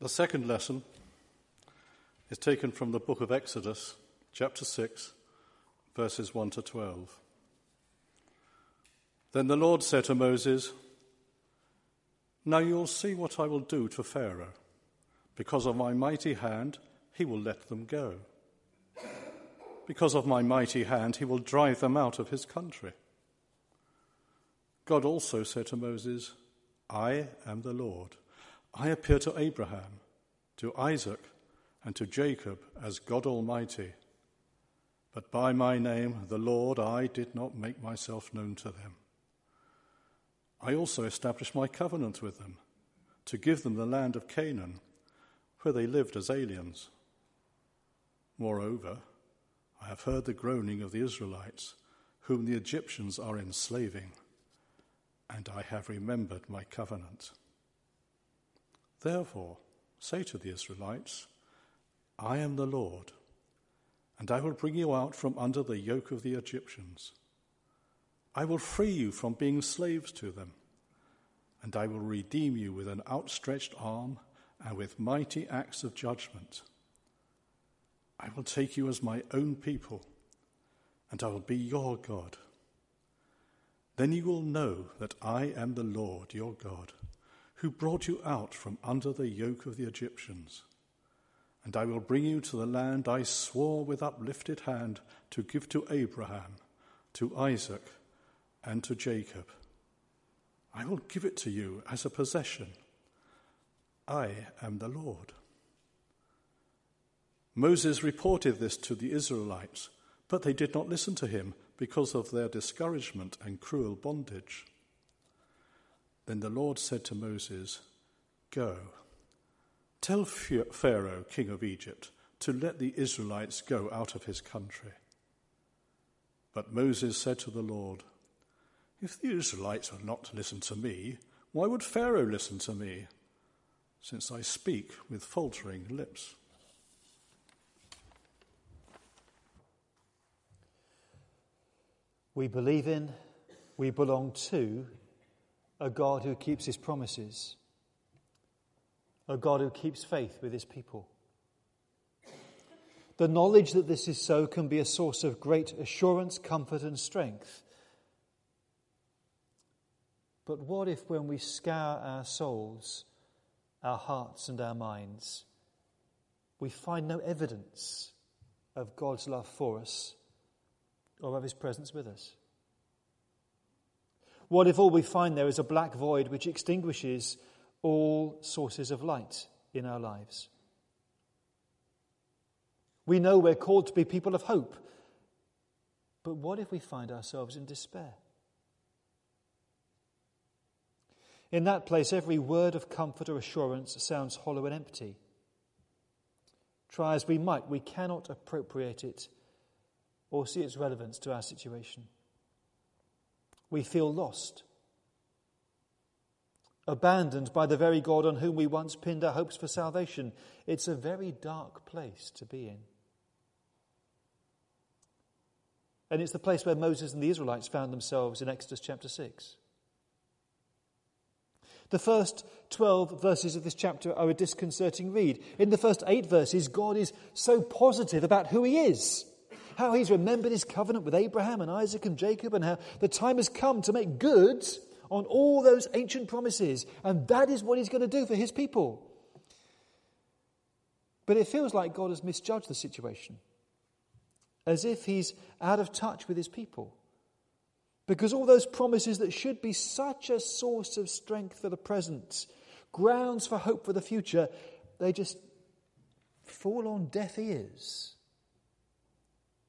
The second lesson is taken from the book of Exodus, chapter 6, verses 1 to 12. Then the Lord said to Moses, Now you'll see what I will do to Pharaoh. Because of my mighty hand, he will let them go. Because of my mighty hand, he will drive them out of his country. God also said to Moses, I am the Lord. I appear to Abraham, to Isaac, and to Jacob as God Almighty. But by my name, the Lord, I did not make myself known to them. I also established my covenant with them to give them the land of Canaan, where they lived as aliens. Moreover, I have heard the groaning of the Israelites, whom the Egyptians are enslaving, and I have remembered my covenant. Therefore, say to the Israelites, I am the Lord, and I will bring you out from under the yoke of the Egyptians. I will free you from being slaves to them, and I will redeem you with an outstretched arm and with mighty acts of judgment. I will take you as my own people, and I will be your God. Then you will know that I am the Lord your God who brought you out from under the yoke of the Egyptians. And I will bring you to the land I swore with uplifted hand to give to Abraham, to Isaac, and to Jacob. I will give it to you as a possession. I am the Lord. Moses reported this to the Israelites, but they did not listen to him because of their discouragement and cruel bondage. Then the Lord said to Moses, Go, tell Pharaoh, king of Egypt, to let the Israelites go out of his country. But Moses said to the Lord, If the Israelites will not listen to me, why would Pharaoh listen to me, since I speak with faltering lips? We believe in, we belong to a God who keeps his promises, a God who keeps faith with his people. The knowledge that this is so can be a source of great assurance, comfort, and strength. But what if, when we scour our souls, our hearts, and our minds, we find no evidence of God's love for us or of his presence with us? What if all we find there is a black void which extinguishes all sources of light in our lives? We know we're called to be people of hope, but what if we find ourselves in despair? In that place, every word of comfort or assurance sounds hollow and empty. Try as we might, we cannot appropriate it or see its relevance to our situation we feel lost, abandoned by the very God on whom we once pinned our hopes for salvation. It's a very dark place to be in. And it's the place where Moses and the Israelites found themselves in Exodus chapter 6. The first 12 verses of this chapter are a disconcerting read. In the first eight verses, God is so positive about who He is how he's remembered his covenant with Abraham and Isaac and Jacob, and how the time has come to make good on all those ancient promises. And that is what he's going to do for his people. But it feels like God has misjudged the situation, as if he's out of touch with his people. Because all those promises that should be such a source of strength for the present, grounds for hope for the future, they just fall on deaf ears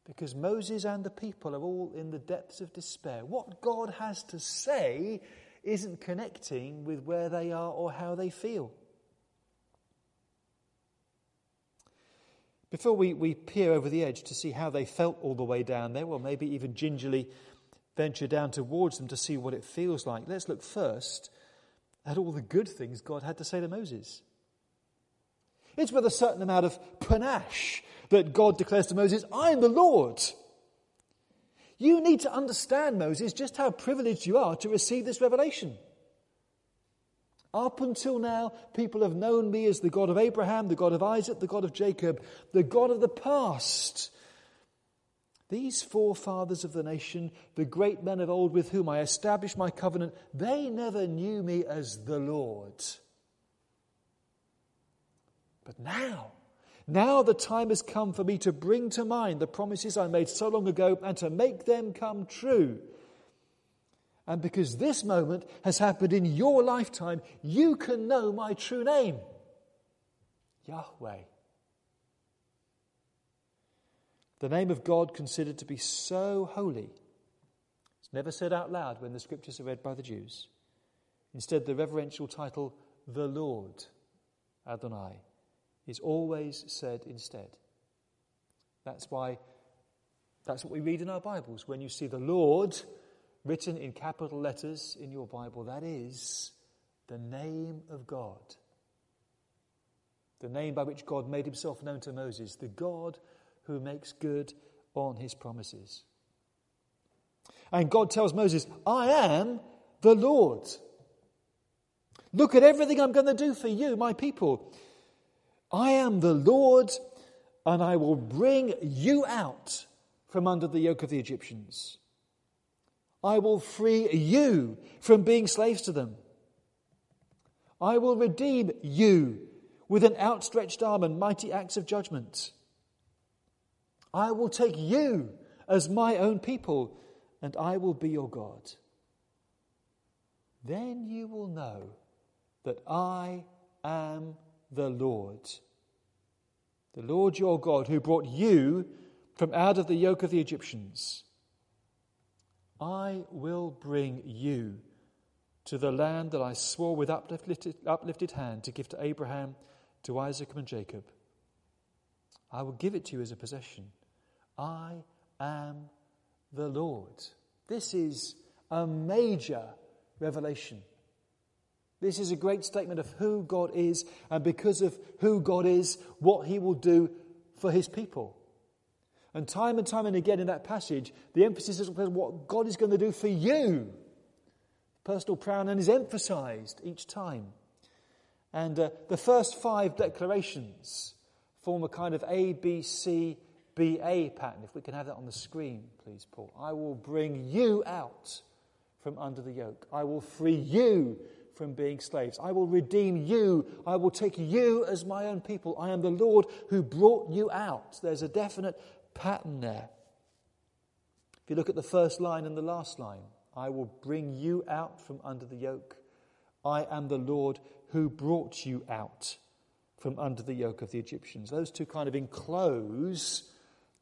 because Moses and the people are all in the depths of despair. What God has to say isn't connecting with where they are or how they feel. Before we, we peer over the edge to see how they felt all the way down there, or maybe even gingerly venture down towards them to see what it feels like, let's look first at all the good things God had to say to Moses. It's with a certain amount of panache that God declares to Moses, I am the Lord. You need to understand, Moses, just how privileged you are to receive this revelation. Up until now, people have known me as the God of Abraham, the God of Isaac, the God of Jacob, the God of the past. These forefathers of the nation, the great men of old with whom I established my covenant, they never knew me as the Lord. But now, now the time has come for me to bring to mind the promises I made so long ago and to make them come true. And because this moment has happened in your lifetime, you can know my true name Yahweh. The name of God considered to be so holy. It's never said out loud when the scriptures are read by the Jews. Instead, the reverential title, the Lord, Adonai, is always said instead. That's why, that's what we read in our Bibles. When you see the Lord written in capital letters in your Bible, that is the name of God. The name by which God made himself known to Moses, the God who makes good on his promises. And God tells Moses, I am the Lord. Look at everything I'm going to do for you, my people. I am the Lord, and I will bring you out from under the yoke of the Egyptians. I will free you from being slaves to them. I will redeem you with an outstretched arm and mighty acts of judgment. I will take you as my own people, and I will be your God. Then you will know that I am the Lord. The Lord your God, who brought you from out of the yoke of the Egyptians. I will bring you to the land that I swore with uplifted, uplifted hand to give to Abraham, to Isaac, and Jacob. I will give it to you as a possession. I am the Lord. This is a major revelation. This is a great statement of who God is, and because of who God is, what he will do for his people. And time and time and again in that passage, the emphasis is on what God is going to do for you. Personal pronoun is emphasized each time. And uh, the first five declarations form a kind of A, B, C, B, A pattern. If we can have that on the screen, please, Paul. I will bring you out from under the yoke. I will free you from being slaves. I will redeem you. I will take you as my own people. I am the Lord who brought you out. There's a definite pattern there. If you look at the first line and the last line, I will bring you out from under the yoke. I am the Lord who brought you out from under the yoke of the Egyptians. Those two kind of enclose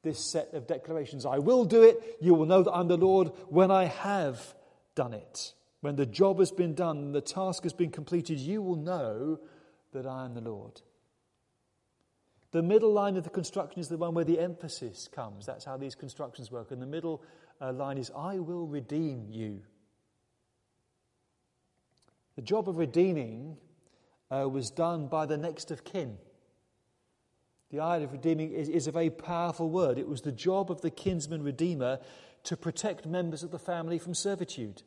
this set of declarations. I will do it. You will know that I'm the Lord when I have done it. When the job has been done, the task has been completed, you will know that I am the Lord. The middle line of the construction is the one where the emphasis comes. That's how these constructions work. And the middle uh, line is, I will redeem you. The job of redeeming uh, was done by the next of kin. The idea of redeeming is, is a very powerful word. It was the job of the kinsman redeemer to protect members of the family from servitude.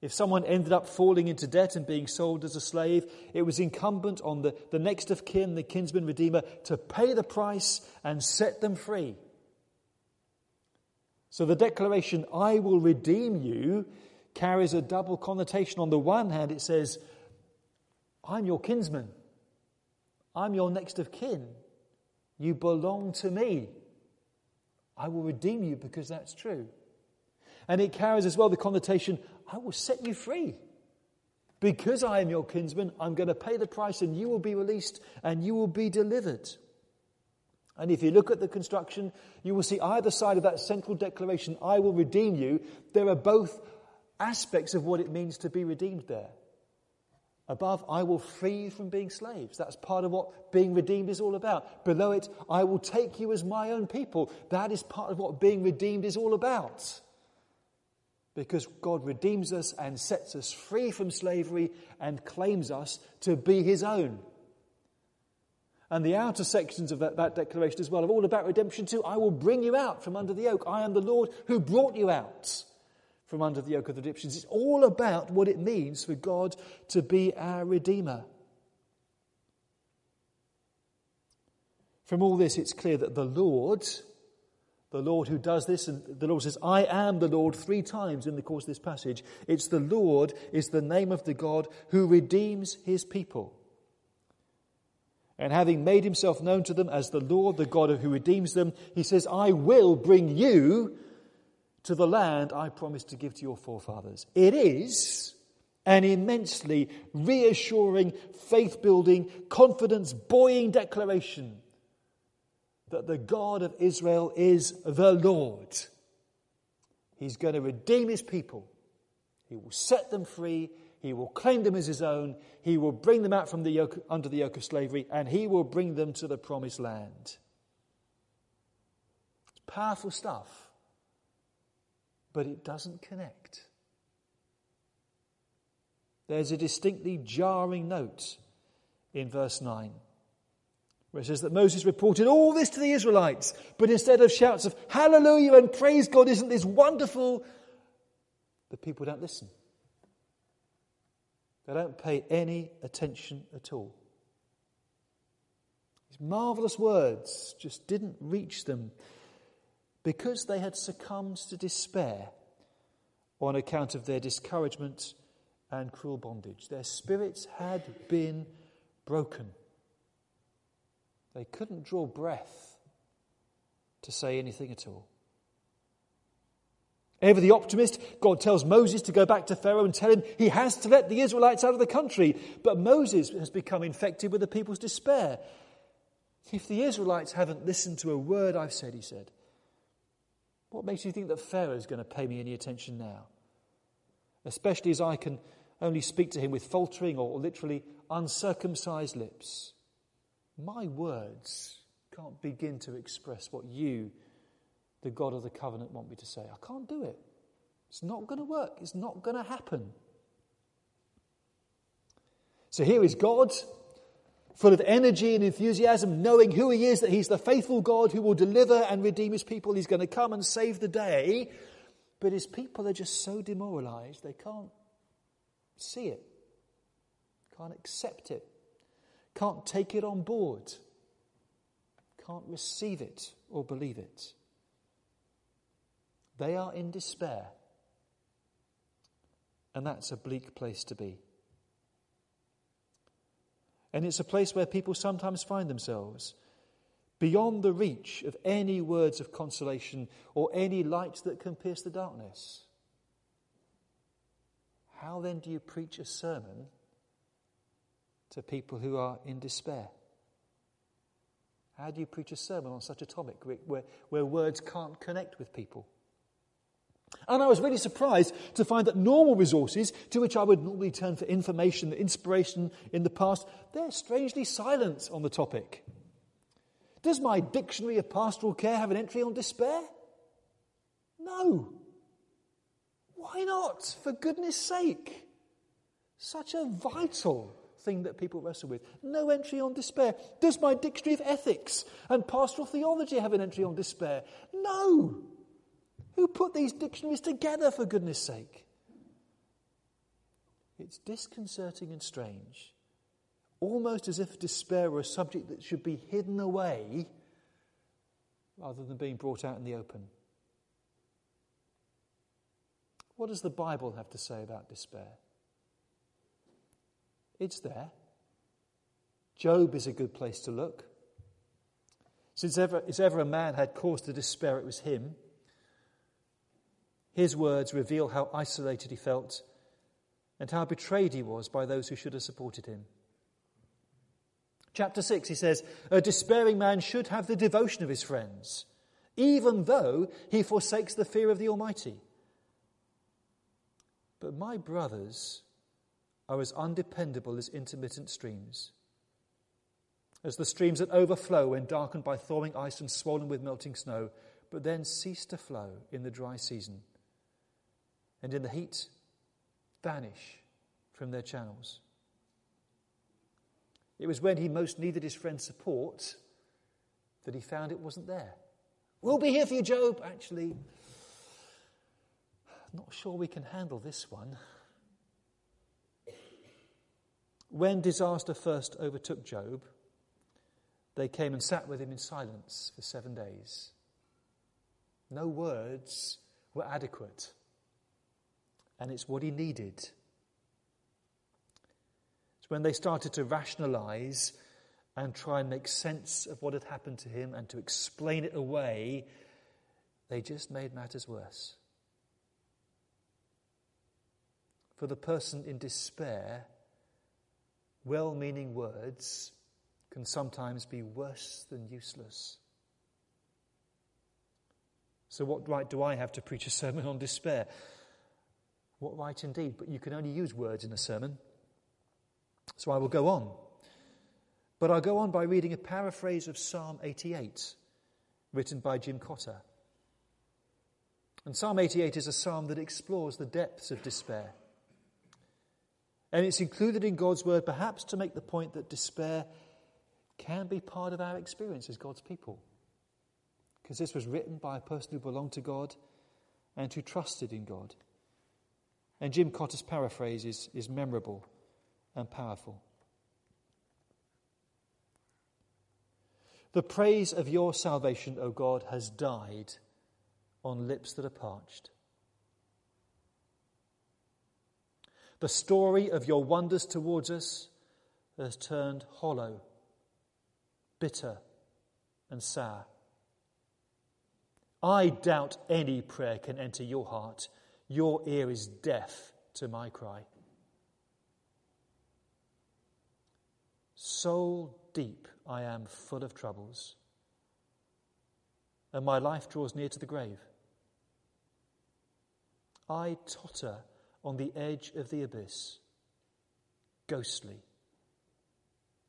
If someone ended up falling into debt and being sold as a slave, it was incumbent on the, the next of kin, the kinsman redeemer, to pay the price and set them free. So the declaration, I will redeem you, carries a double connotation. On the one hand, it says, I'm your kinsman, I'm your next of kin, you belong to me. I will redeem you because that's true. And it carries as well the connotation, I will set you free. Because I am your kinsman, I'm going to pay the price and you will be released and you will be delivered. And if you look at the construction, you will see either side of that central declaration, I will redeem you, there are both aspects of what it means to be redeemed there. Above, I will free you from being slaves. That's part of what being redeemed is all about. Below it, I will take you as my own people. That is part of what being redeemed is all about because God redeems us and sets us free from slavery and claims us to be his own. And the outer sections of that, that, declaration as well are all about redemption too. I will bring you out from under the yoke. I am the Lord who brought you out from under the yoke of the Egyptians. It's all about what it means for God to be our Redeemer. From all this, it's clear that the Lord, the Lord who does this, and the Lord says, I am the Lord three times in the course of this passage. It's the Lord, is the name of the God who redeems his people. And having made himself known to them as the Lord, the God who redeems them, he says, I will bring you to the land I promised to give to your forefathers. It is an immensely reassuring, faith building, confidence buoying declaration that the God of Israel is the Lord. He's going to redeem his people, he will set them free. He will claim them as his own. He will bring them out from the yoke, under the yoke of slavery, and he will bring them to the promised land. It's powerful stuff but it doesn't connect. There's a distinctly jarring note in verse 9 where it says that Moses reported all this to the Israelites, but instead of shouts of hallelujah and praise God, isn't this wonderful? The people don't listen. They don't pay any attention at all. These marvelous words just didn't reach them because they had succumbed to despair on account of their discouragement and cruel bondage. Their spirits had been broken. They couldn't draw breath to say anything at all. Ever the optimist, God tells Moses to go back to Pharaoh and tell him he has to let the Israelites out of the country. But Moses has become infected with the people's despair. If the Israelites haven't listened to a word I've said, he said, what makes you think that Pharaoh is going to pay me any attention now? Especially as I can only speak to him with faltering or literally uncircumcised lips. My words can't begin to express what you, the God of the covenant, want me to say. I can't do it. It's not going to work. It's not going to happen. So here is God full of energy and enthusiasm, knowing who He is, that He's the faithful God who will deliver and redeem His people. He's going to come and save the day. But His people are just so demoralized, they can't see it, can't accept it, can't take it on board, can't receive it or believe it. They are in despair. And that's a bleak place to be. And it's a place where people sometimes find themselves beyond the reach of any words of consolation or any light that can pierce the darkness. How then do you preach a sermon to people who are in despair? How do you preach a sermon on such a topic where, where words can't connect with people? And I was really surprised to find that normal resources, to which I would normally turn for information, inspiration in the past, they're strangely silent on the topic. Does my dictionary of pastoral care have an entry on despair? No. Why not? For goodness sake. Such a vital thing that people wrestle with. No entry on despair. Does my dictionary of ethics and pastoral theology have an entry on despair? No. Who put these dictionaries together, for goodness sake? It's disconcerting and strange, almost as if despair were a subject that should be hidden away rather than being brought out in the open. What does the Bible have to say about despair? It's there. Job is a good place to look. Since ever, if ever a man had cause to despair, it was him. His words reveal how isolated he felt and how betrayed he was by those who should have supported him. Chapter 6, he says, A despairing man should have the devotion of his friends, even though he forsakes the fear of the Almighty. But my brothers are as undependable as intermittent streams, as the streams that overflow when darkened by thawing ice and swollen with melting snow, but then cease to flow in the dry season and in the heat vanish from their channels. It was when he most needed his friend's support that he found it wasn't there. We'll be here for you, Job. Actually, not sure we can handle this one. When disaster first overtook Job, they came and sat with him in silence for seven days. No words were adequate, and it's what he needed. It's when they started to rationalize and try and make sense of what had happened to him and to explain it away, they just made matters worse. For the person in despair, well meaning words can sometimes be worse than useless. So, what right do I have to preach a sermon on despair? What right indeed? But you can only use words in a sermon. So, I will go on. But I'll go on by reading a paraphrase of Psalm 88, written by Jim Cotter. And Psalm 88 is a psalm that explores the depths of despair. And it's included in God's word perhaps to make the point that despair can be part of our experience as God's people. Because this was written by a person who belonged to God and who trusted in God. And Jim Cotter's paraphrase is, is memorable and powerful. The praise of your salvation, O God, has died on lips that are parched. The story of your wonders towards us has turned hollow, bitter, and sour. I doubt any prayer can enter your heart. Your ear is deaf to my cry. Soul deep, I am full of troubles, and my life draws near to the grave. I totter on the edge of the abyss, ghostly,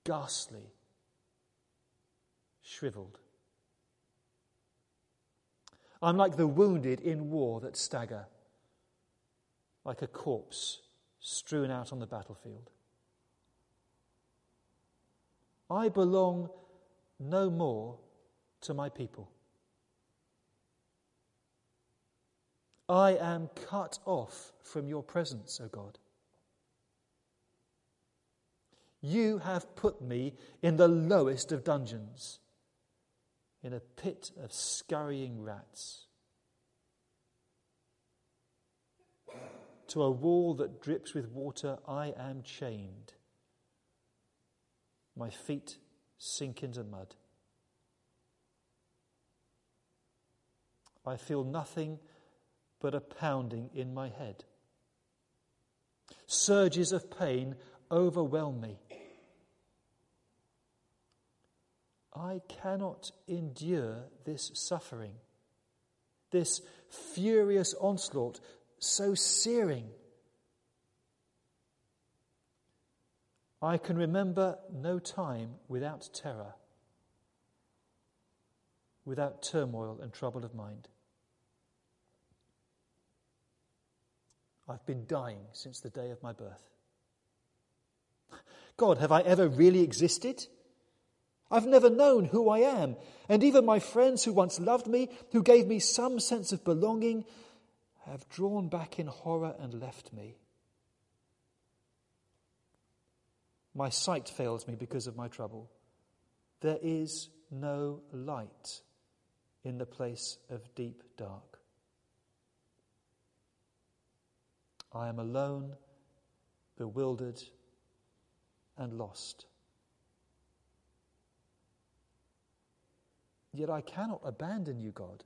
ghastly, shriveled. I'm like the wounded in war that stagger, like a corpse strewn out on the battlefield. I belong no more to my people. I am cut off from your presence, O God. You have put me in the lowest of dungeons, in a pit of scurrying rats. To a wall that drips with water, I am chained. My feet sink into mud. I feel nothing but a pounding in my head. Surges of pain overwhelm me. I cannot endure this suffering, this furious onslaught, so searing. I can remember no time without terror, without turmoil and trouble of mind. I've been dying since the day of my birth. God, have I ever really existed? I've never known who I am. And even my friends who once loved me, who gave me some sense of belonging, have drawn back in horror and left me. My sight fails me because of my trouble. There is no light in the place of deep dark. I am alone, bewildered, and lost. Yet I cannot abandon you, God.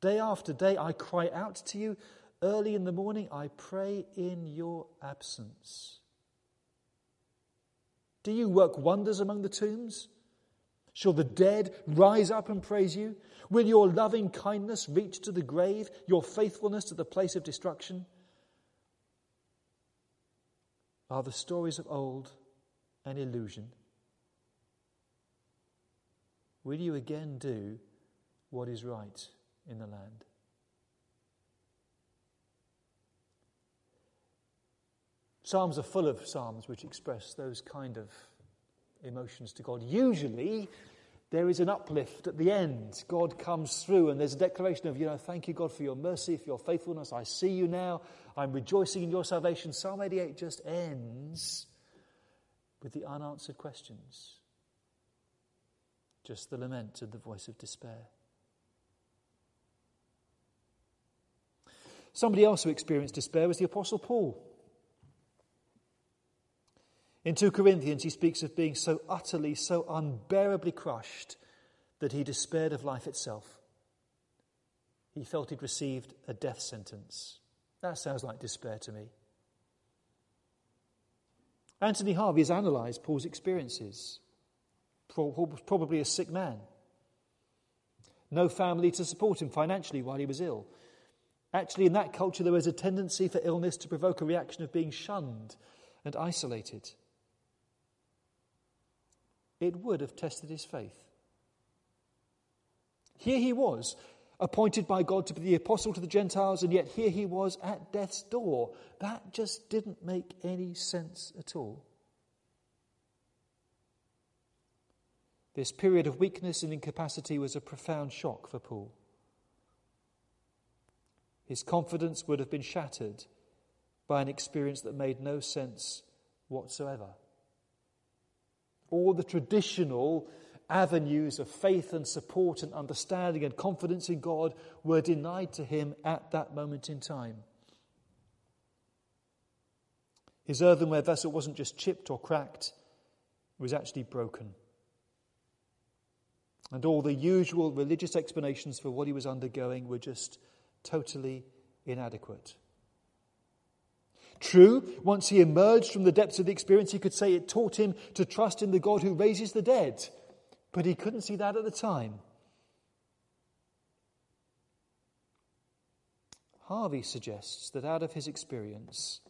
Day after day, I cry out to you. Early in the morning, I pray in your absence. Do you work wonders among the tombs? Shall the dead rise up and praise you? Will your loving kindness reach to the grave, your faithfulness to the place of destruction? Are the stories of old an illusion? Will you again do what is right in the land? Psalms are full of psalms which express those kind of emotions to God. Usually, there is an uplift at the end. God comes through, and there's a declaration of, you know, thank you, God, for your mercy, for your faithfulness. I see you now. I'm rejoicing in your salvation. Psalm 88 just ends with the unanswered questions, just the lament and the voice of despair. Somebody else who experienced despair was the Apostle Paul. In 2 Corinthians, he speaks of being so utterly, so unbearably crushed that he despaired of life itself. He felt he'd received a death sentence. That sounds like despair to me. Anthony Harvey has analysed Paul's experiences. Probably a sick man. No family to support him financially while he was ill. Actually, in that culture, there was a tendency for illness to provoke a reaction of being shunned and isolated it would have tested his faith. Here he was, appointed by God to be the apostle to the Gentiles, and yet here he was at death's door. That just didn't make any sense at all. This period of weakness and incapacity was a profound shock for Paul. His confidence would have been shattered by an experience that made no sense whatsoever all the traditional avenues of faith and support and understanding and confidence in God were denied to him at that moment in time. His earthenware vessel wasn't just chipped or cracked, it was actually broken. And all the usual religious explanations for what he was undergoing were just totally inadequate. True, once he emerged from the depths of the experience, he could say it taught him to trust in the God who raises the dead. But he couldn't see that at the time. Harvey suggests that out of his experience,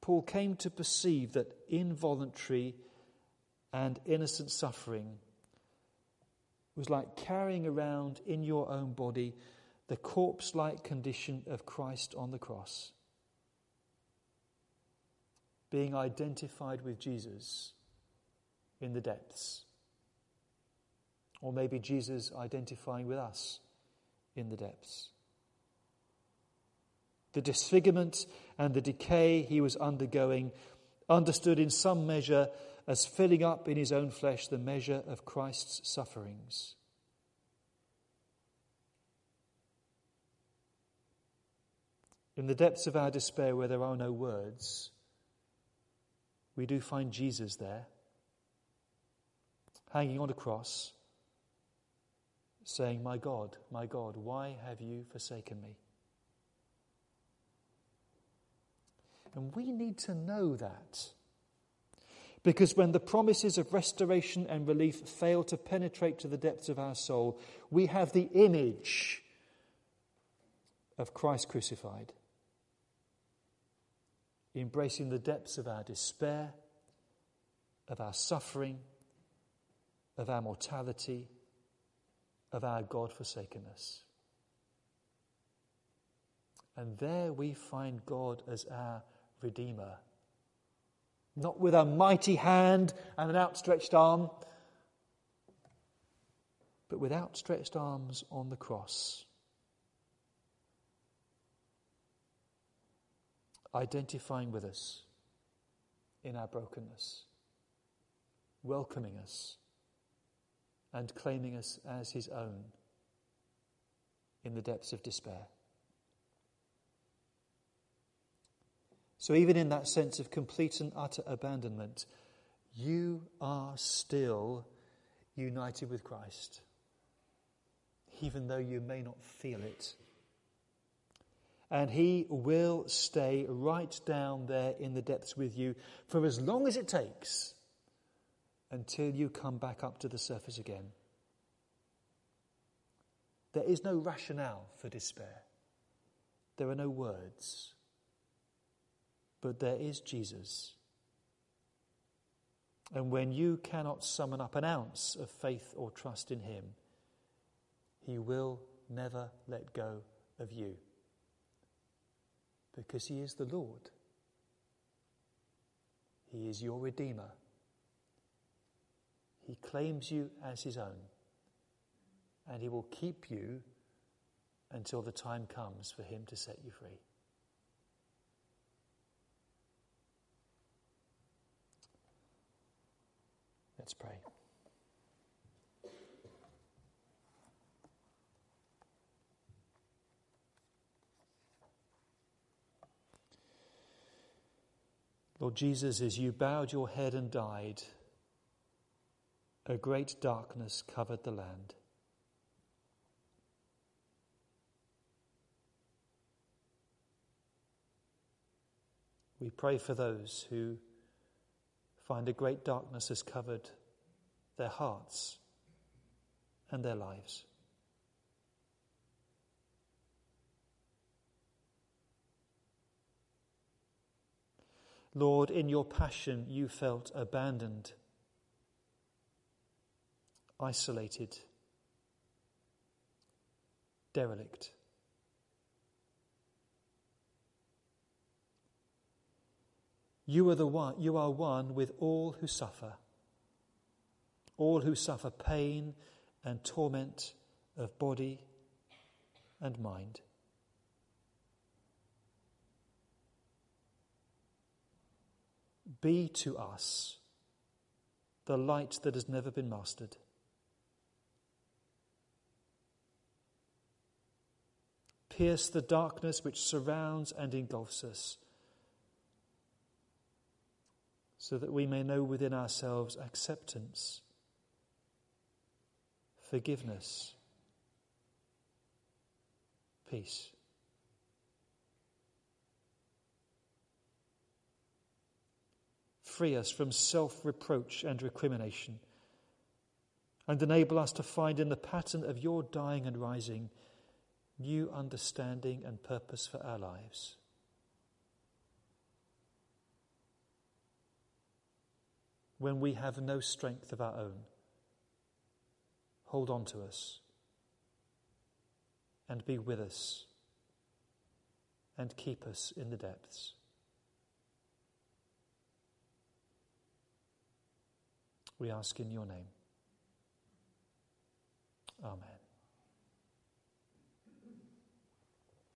Paul came to perceive that involuntary and innocent suffering was like carrying around in your own body the corpse like condition of Christ on the cross. Being identified with Jesus in the depths. Or maybe Jesus identifying with us in the depths. The disfigurement and the decay he was undergoing, understood in some measure as filling up in his own flesh the measure of Christ's sufferings. In the depths of our despair, where there are no words, we do find Jesus there, hanging on a cross, saying, My God, my God, why have you forsaken me? And we need to know that. Because when the promises of restoration and relief fail to penetrate to the depths of our soul, we have the image of Christ crucified embracing the depths of our despair, of our suffering, of our mortality, of our God forsakenness. And there we find God as our Redeemer. Not with a mighty hand and an outstretched arm, but with outstretched arms on the cross. Identifying with us in our brokenness, welcoming us, and claiming us as his own in the depths of despair. So, even in that sense of complete and utter abandonment, you are still united with Christ, even though you may not feel it and He will stay right down there in the depths with you for as long as it takes until you come back up to the surface again. There is no rationale for despair, there are no words, but there is Jesus. And when you cannot summon up an ounce of faith or trust in Him, He will never let go of you because He is the Lord. He is your Redeemer. He claims you as his own. And he will keep you until the time comes for him to set you free. Let's pray. Lord Jesus, as you bowed your head and died, a great darkness covered the land. We pray for those who find a great darkness has covered their hearts and their lives. Lord, in your passion you felt abandoned, isolated, derelict. You are the one, you are one with all who suffer, all who suffer pain and torment of body and mind. Be to us the light that has never been mastered. Pierce the darkness which surrounds and engulfs us so that we may know within ourselves acceptance, forgiveness, peace. Free us from self reproach and recrimination, and enable us to find in the pattern of your dying and rising new understanding and purpose for our lives. when we have no strength of our own. Hold on to us and be with us and keep us in the depths. We ask in your name. Amen.